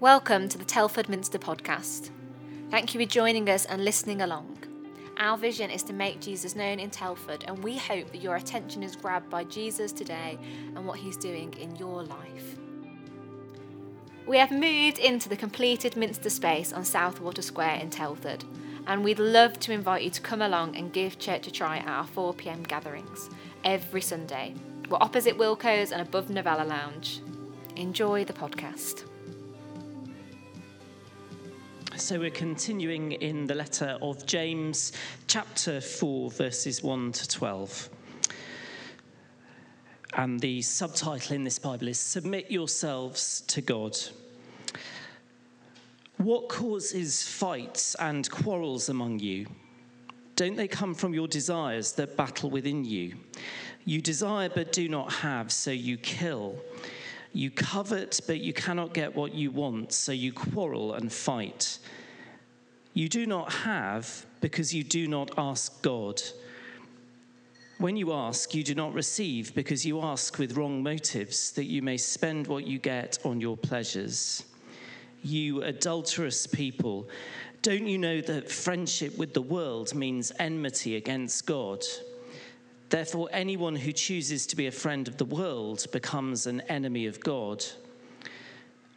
Welcome to the Telford Minster podcast. Thank you for joining us and listening along. Our vision is to make Jesus known in Telford, and we hope that your attention is grabbed by Jesus today and what he's doing in your life. We have moved into the completed Minster space on Southwater Square in Telford, and we'd love to invite you to come along and give church a try at our 4pm gatherings every Sunday. We're opposite Wilko's and above Novella Lounge. Enjoy the podcast. So we're continuing in the letter of James, chapter 4, verses 1 to 12. And the subtitle in this Bible is Submit Yourselves to God. What causes fights and quarrels among you? Don't they come from your desires that battle within you? You desire but do not have, so you kill. You covet, but you cannot get what you want, so you quarrel and fight. You do not have because you do not ask God. When you ask, you do not receive because you ask with wrong motives, that you may spend what you get on your pleasures. You adulterous people, don't you know that friendship with the world means enmity against God? Therefore, anyone who chooses to be a friend of the world becomes an enemy of God.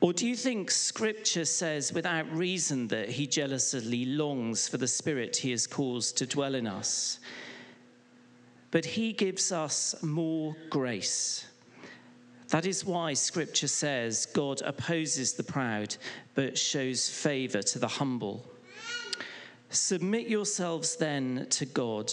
Or do you think Scripture says without reason that he jealously longs for the Spirit he has caused to dwell in us? But he gives us more grace. That is why Scripture says God opposes the proud but shows favor to the humble. Submit yourselves then to God.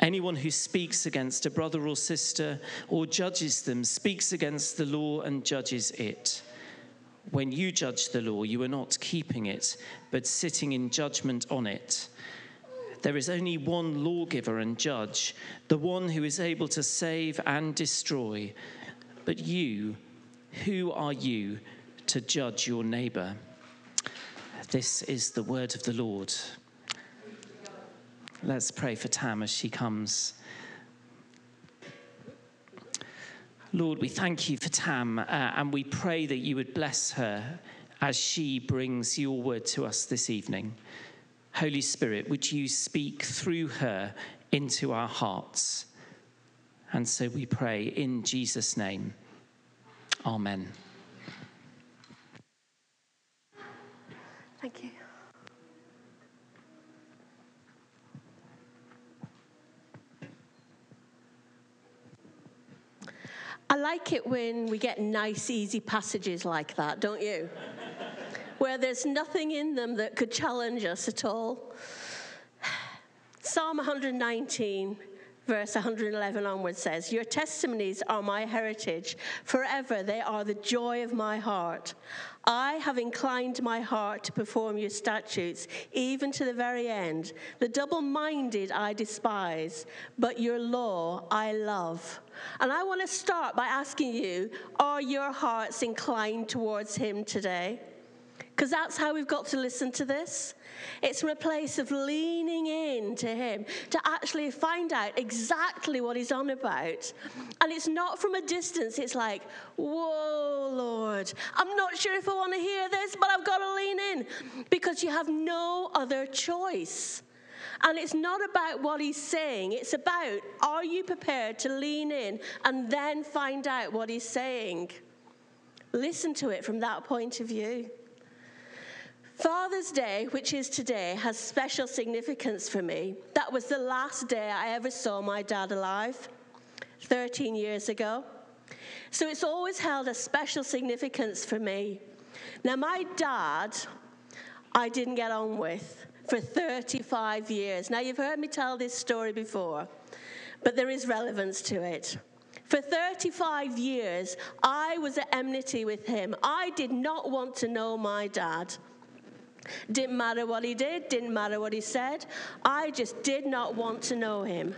Anyone who speaks against a brother or sister or judges them speaks against the law and judges it. When you judge the law, you are not keeping it, but sitting in judgment on it. There is only one lawgiver and judge, the one who is able to save and destroy. But you, who are you to judge your neighbor? This is the word of the Lord. Let's pray for Tam as she comes. Lord, we thank you for Tam uh, and we pray that you would bless her as she brings your word to us this evening. Holy Spirit, would you speak through her into our hearts? And so we pray in Jesus' name. Amen. Thank you. I like it when we get nice, easy passages like that, don't you? Where there's nothing in them that could challenge us at all. Psalm 119, verse 111 onwards says, Your testimonies are my heritage. Forever they are the joy of my heart. I have inclined my heart to perform your statutes, even to the very end. The double minded I despise, but your law I love. And I want to start by asking you are your hearts inclined towards him today? Because that's how we've got to listen to this. It's from a place of leaning in to Him to actually find out exactly what He's on about. And it's not from a distance, it's like, whoa, Lord, I'm not sure if I want to hear this, but I've got to lean in because you have no other choice. And it's not about what he's saying, it's about are you prepared to lean in and then find out what he's saying? Listen to it from that point of view. Father's Day, which is today, has special significance for me. That was the last day I ever saw my dad alive, 13 years ago. So it's always held a special significance for me. Now, my dad, I didn't get on with for 35 years. Now, you've heard me tell this story before, but there is relevance to it. For 35 years, I was at enmity with him. I did not want to know my dad. Didn't matter what he did, didn't matter what he said. I just did not want to know him.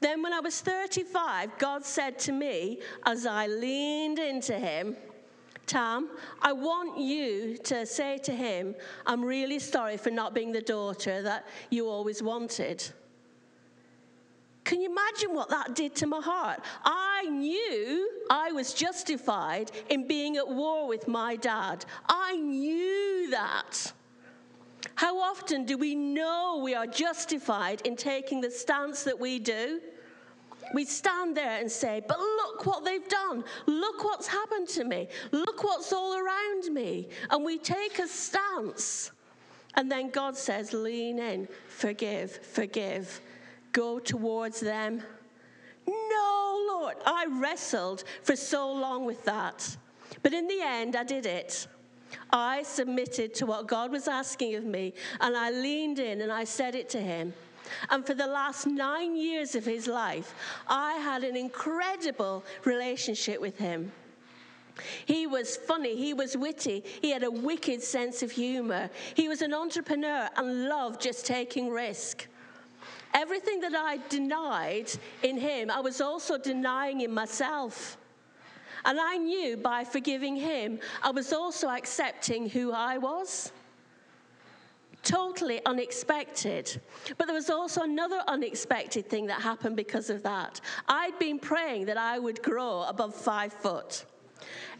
Then, when I was 35, God said to me as I leaned into him, Tam, I want you to say to him, I'm really sorry for not being the daughter that you always wanted. Can you imagine what that did to my heart? I knew I was justified in being at war with my dad. I knew that. How often do we know we are justified in taking the stance that we do? We stand there and say, But look what they've done. Look what's happened to me. Look what's all around me. And we take a stance. And then God says, Lean in, forgive, forgive, go towards them. No, Lord. I wrestled for so long with that. But in the end, I did it. I submitted to what God was asking of me, and I leaned in and I said it to Him. And for the last nine years of his life, I had an incredible relationship with him. He was funny, he was witty, he had a wicked sense of humor. He was an entrepreneur and loved just taking risk. Everything that I denied in him, I was also denying in myself. And I knew by forgiving him, I was also accepting who I was. Totally unexpected. But there was also another unexpected thing that happened because of that. I'd been praying that I would grow above five foot.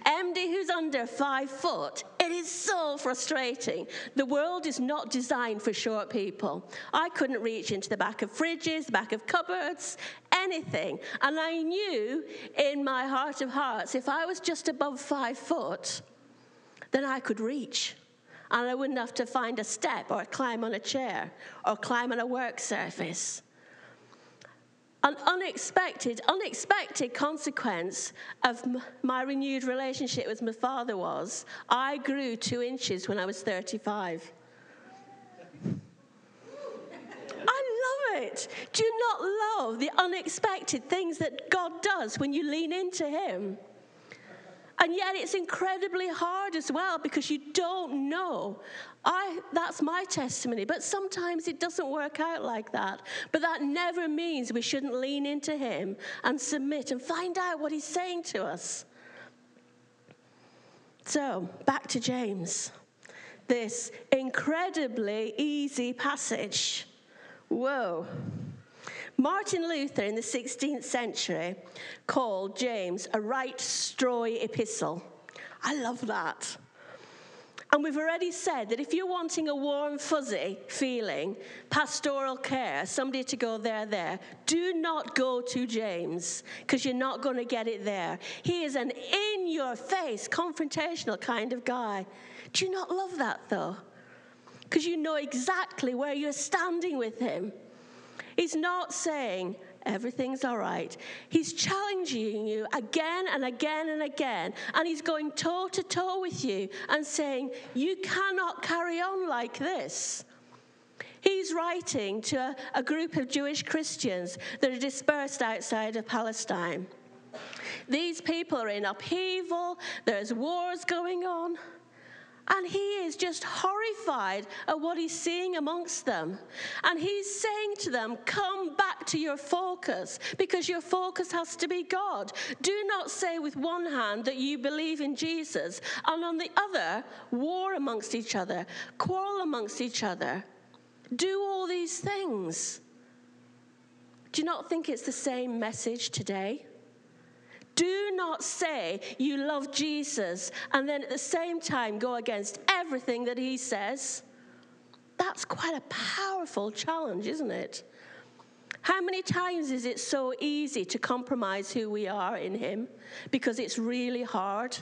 MD who's under five foot, it is so frustrating. The world is not designed for short people. I couldn't reach into the back of fridges, the back of cupboards, anything. And I knew in my heart of hearts, if I was just above five foot, then I could reach. And I wouldn't have to find a step or climb on a chair or climb on a work surface. An unexpected, unexpected consequence of my renewed relationship with my father was I grew two inches when I was 35. I love it. Do you not love the unexpected things that God does when you lean into Him? And yet it's incredibly hard as well because you don't know. I, that's my testimony, but sometimes it doesn't work out like that. But that never means we shouldn't lean into Him and submit and find out what He's saying to us. So, back to James. This incredibly easy passage. Whoa. Martin Luther in the 16th century called James a right strawy epistle. I love that. And we've already said that if you're wanting a warm, fuzzy feeling, pastoral care, somebody to go there, there, do not go to James because you're not going to get it there. He is an in your face, confrontational kind of guy. Do you not love that though? Because you know exactly where you're standing with him. He's not saying, everything's all right. He's challenging you again and again and again, and he's going toe to toe with you and saying, You cannot carry on like this. He's writing to a, a group of Jewish Christians that are dispersed outside of Palestine. These people are in upheaval, there's wars going on. And he is just horrified at what he's seeing amongst them. And he's saying to them, Come back to your focus, because your focus has to be God. Do not say with one hand that you believe in Jesus, and on the other, war amongst each other, quarrel amongst each other. Do all these things. Do you not think it's the same message today? Do not say you love Jesus and then at the same time go against everything that he says. That's quite a powerful challenge, isn't it? How many times is it so easy to compromise who we are in Him because it's really hard?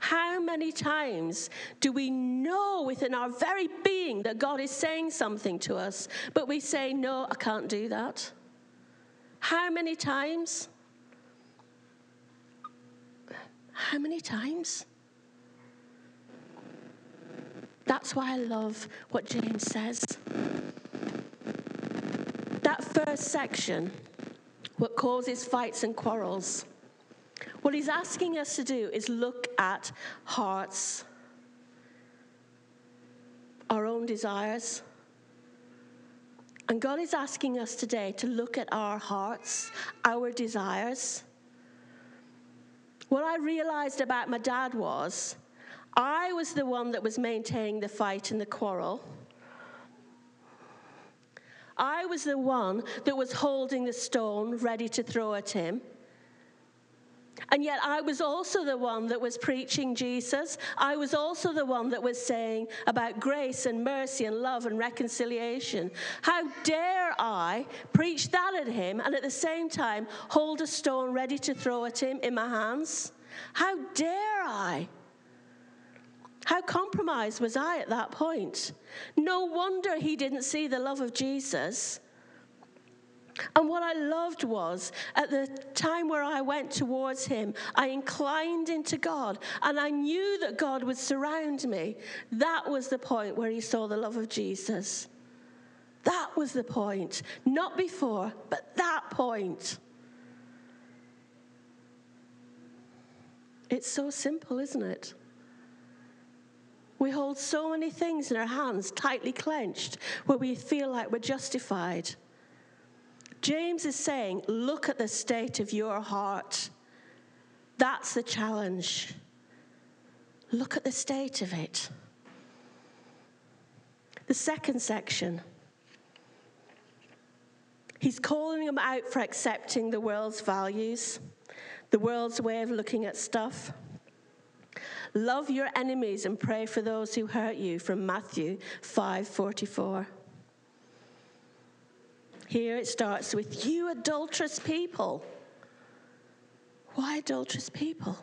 How many times do we know within our very being that God is saying something to us, but we say, No, I can't do that? How many times? How many times? That's why I love what James says. That first section what causes fights and quarrels. What he's asking us to do is look at hearts, our own desires. And God is asking us today to look at our hearts, our desires. What I realized about my dad was I was the one that was maintaining the fight and the quarrel. I was the one that was holding the stone ready to throw at him. And yet, I was also the one that was preaching Jesus. I was also the one that was saying about grace and mercy and love and reconciliation. How dare I preach that at him and at the same time hold a stone ready to throw at him in my hands? How dare I? How compromised was I at that point? No wonder he didn't see the love of Jesus. And what I loved was at the time where I went towards him, I inclined into God and I knew that God would surround me. That was the point where he saw the love of Jesus. That was the point. Not before, but that point. It's so simple, isn't it? We hold so many things in our hands tightly clenched where we feel like we're justified. James is saying, look at the state of your heart. That's the challenge. Look at the state of it. The second section. He's calling them out for accepting the world's values, the world's way of looking at stuff. Love your enemies and pray for those who hurt you from Matthew 5:44. Here it starts with you adulterous people. Why adulterous people?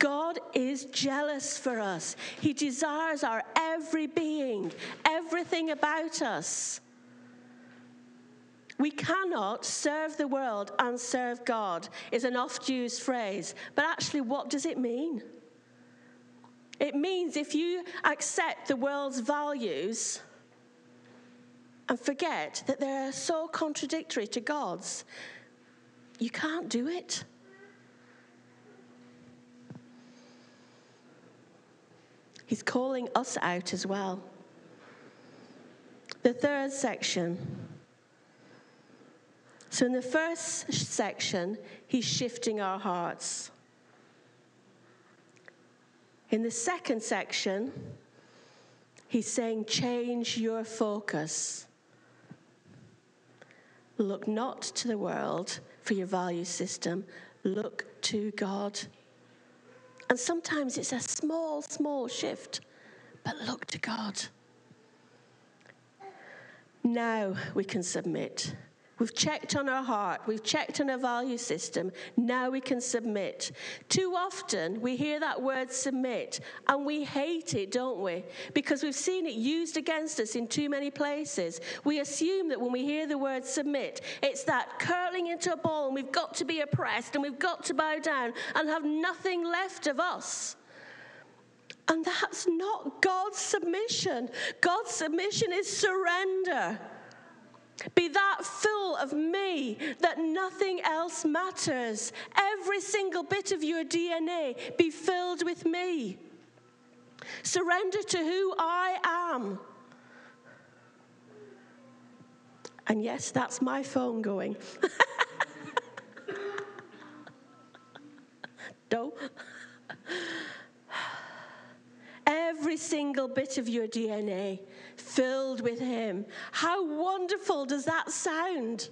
God is jealous for us. He desires our every being, everything about us. We cannot serve the world and serve God, is an oft used phrase. But actually, what does it mean? It means if you accept the world's values and forget that they're so contradictory to God's, you can't do it. He's calling us out as well. The third section so, in the first section, he's shifting our hearts. In the second section, he's saying, change your focus. Look not to the world for your value system, look to God. And sometimes it's a small, small shift, but look to God. Now we can submit. We've checked on our heart, we've checked on our value system. Now we can submit. Too often we hear that word submit and we hate it, don't we? Because we've seen it used against us in too many places. We assume that when we hear the word submit, it's that curling into a ball and we've got to be oppressed and we've got to bow down and have nothing left of us. And that's not God's submission. God's submission is surrender. Be that full of me that nothing else matters. Every single bit of your DNA be filled with me. Surrender to who I am. And yes, that's my phone going. no. Every single bit of your DNA filled with Him. How wonderful does that sound?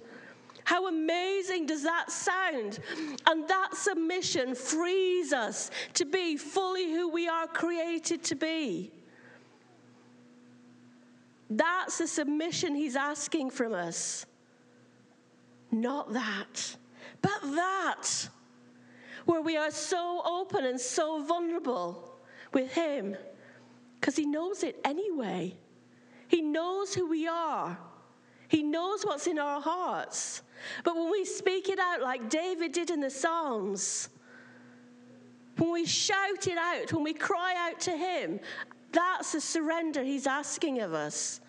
How amazing does that sound? And that submission frees us to be fully who we are created to be. That's the submission he's asking from us. Not that, but that, where we are so open and so vulnerable with him, because he knows it anyway. He knows who we are. He knows what's in our hearts. But when we speak it out like David did in the Psalms, when we shout it out, when we cry out to Him, that's the surrender He's asking of us.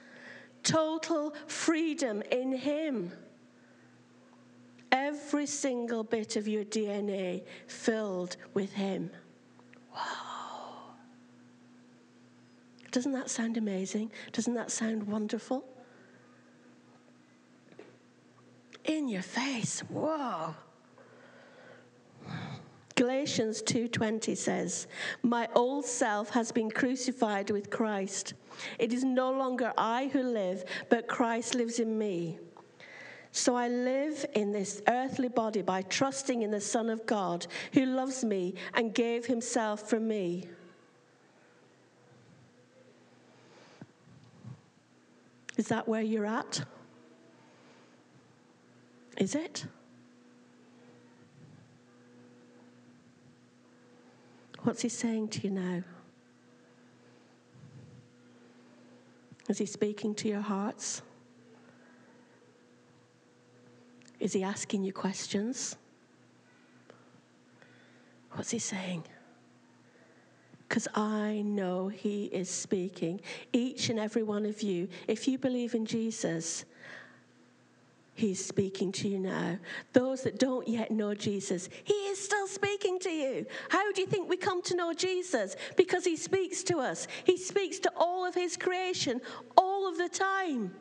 Total freedom in Him. every single bit of your DNA filled with Him. Doesn't that sound amazing? Doesn't that sound wonderful? In your face. Whoa. Galatians 2:20 says, "My old self has been crucified with Christ. It is no longer I who live, but Christ lives in me." So I live in this earthly body by trusting in the Son of God who loves me and gave himself for me. Is that where you're at? Is it? What's he saying to you now? Is he speaking to your hearts? Is he asking you questions? What's he saying? Because I know he is speaking. Each and every one of you, if you believe in Jesus, He's speaking to you now. Those that don't yet know Jesus, He is still speaking to you. How do you think we come to know Jesus? Because He speaks to us, He speaks to all of His creation all of the time.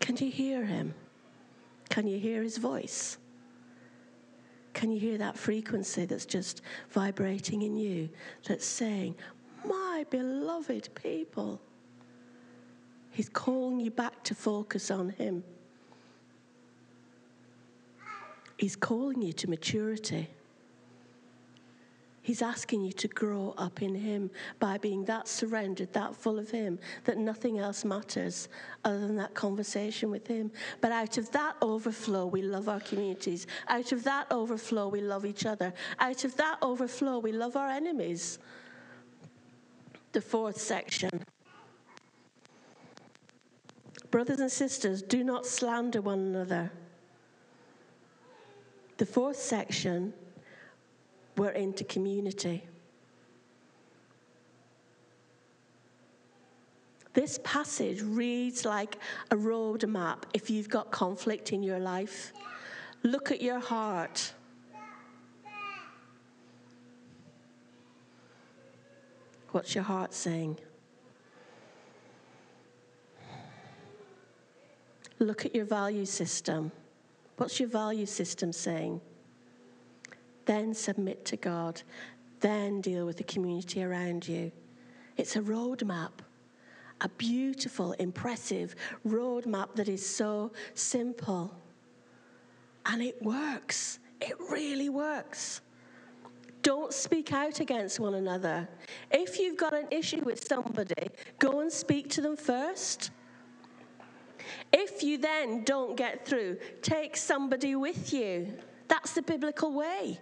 Can you hear Him? Can you hear His voice? Can you hear that frequency that's just vibrating in you that's saying, My beloved people? He's calling you back to focus on Him. He's calling you to maturity. He's asking you to grow up in Him by being that surrendered, that full of Him, that nothing else matters other than that conversation with Him. But out of that overflow, we love our communities. Out of that overflow, we love each other. Out of that overflow, we love our enemies. The fourth section Brothers and sisters, do not slander one another. The fourth section, we're into community. This passage reads like a road map if you've got conflict in your life. Look at your heart. What's your heart saying? Look at your value system. What's your value system saying? Then submit to God. Then deal with the community around you. It's a roadmap, a beautiful, impressive roadmap that is so simple. And it works. It really works. Don't speak out against one another. If you've got an issue with somebody, go and speak to them first. If you then don't get through, take somebody with you. That's the biblical way.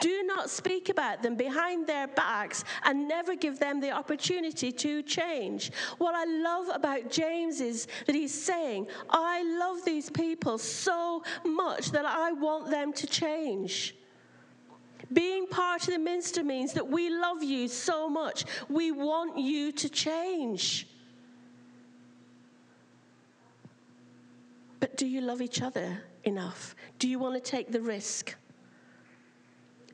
Do not speak about them behind their backs and never give them the opportunity to change. What I love about James is that he's saying, I love these people so much that I want them to change. Being part of the Minster means that we love you so much, we want you to change. But do you love each other enough? Do you want to take the risk?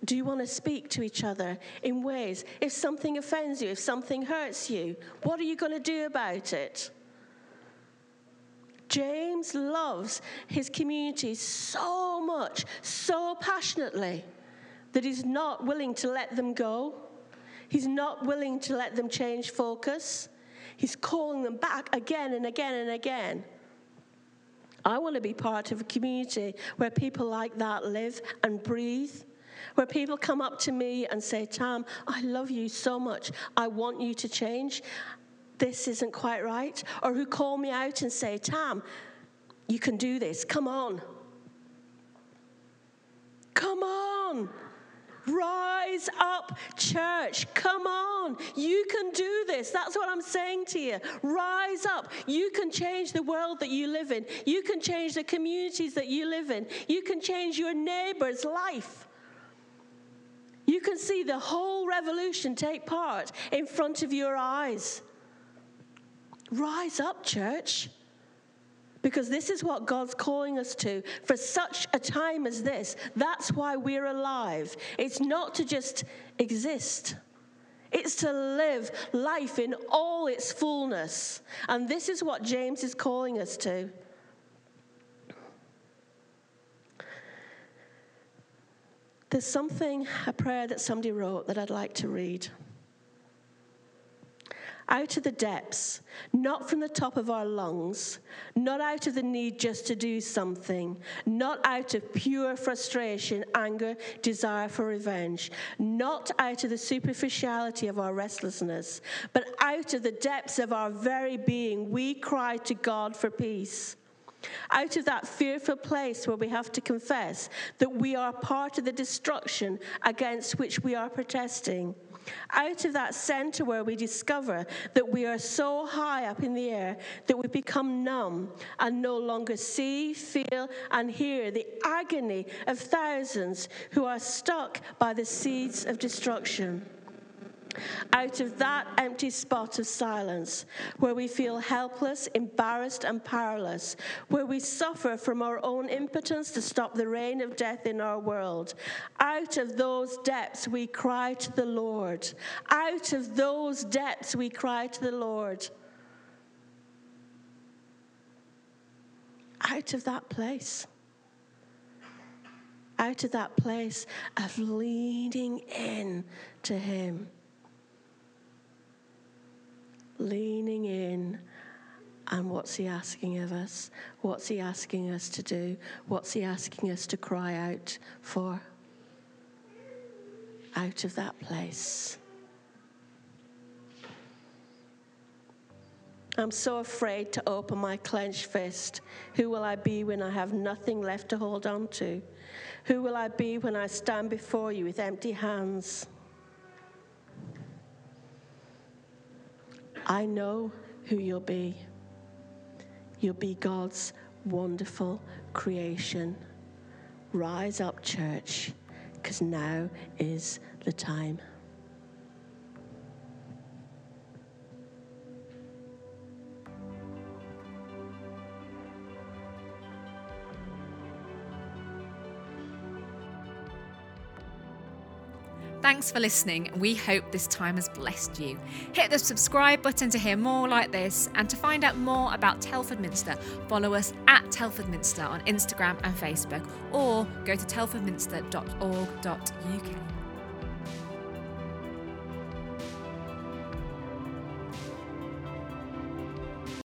Do you want to speak to each other in ways? If something offends you, if something hurts you, what are you going to do about it? James loves his community so much, so passionately, that he's not willing to let them go. He's not willing to let them change focus. He's calling them back again and again and again. I want to be part of a community where people like that live and breathe. Where people come up to me and say, Tam, I love you so much. I want you to change. This isn't quite right. Or who call me out and say, Tam, you can do this. Come on. Come on. Rise up, church. Come on. You can do this. That's what I'm saying to you. Rise up. You can change the world that you live in. You can change the communities that you live in. You can change your neighbor's life. You can see the whole revolution take part in front of your eyes. Rise up, church. Because this is what God's calling us to for such a time as this. That's why we're alive. It's not to just exist, it's to live life in all its fullness. And this is what James is calling us to. There's something, a prayer that somebody wrote that I'd like to read out of the depths, not from the top of our lungs, not out of the need just to do something, not out of pure frustration, anger, desire for revenge, not out of the superficiality of our restlessness, but out of the depths of our very being, we cry to God for peace. Out of that fearful place where we have to confess that we are part of the destruction against which we are protesting. Out of that center where we discover that we are so high up in the air that we become numb and no longer see, feel, and hear the agony of thousands who are stuck by the seeds of destruction out of that empty spot of silence where we feel helpless, embarrassed, and powerless, where we suffer from our own impotence to stop the reign of death in our world. Out of those depths, we cry to the Lord. Out of those depths, we cry to the Lord. Out of that place out of that place of leaning in to Him leaning in. And what's he asking of us? What's he asking us to do? What's he asking us to cry out for? Out of that place. I'm so afraid to open my clenched fist. Who will I be when I have nothing left to hold on to? Who will I be when I stand before you with empty hands? I know who you'll be. You'll be God's wonderful creation. Rise up, church, because now is the time. Thanks for listening. We hope this time has blessed you. Hit the subscribe button to hear more like this and to find out more about Telford Minster, follow us at Telford Minster on Instagram and Facebook or go to telfordminster.org.uk.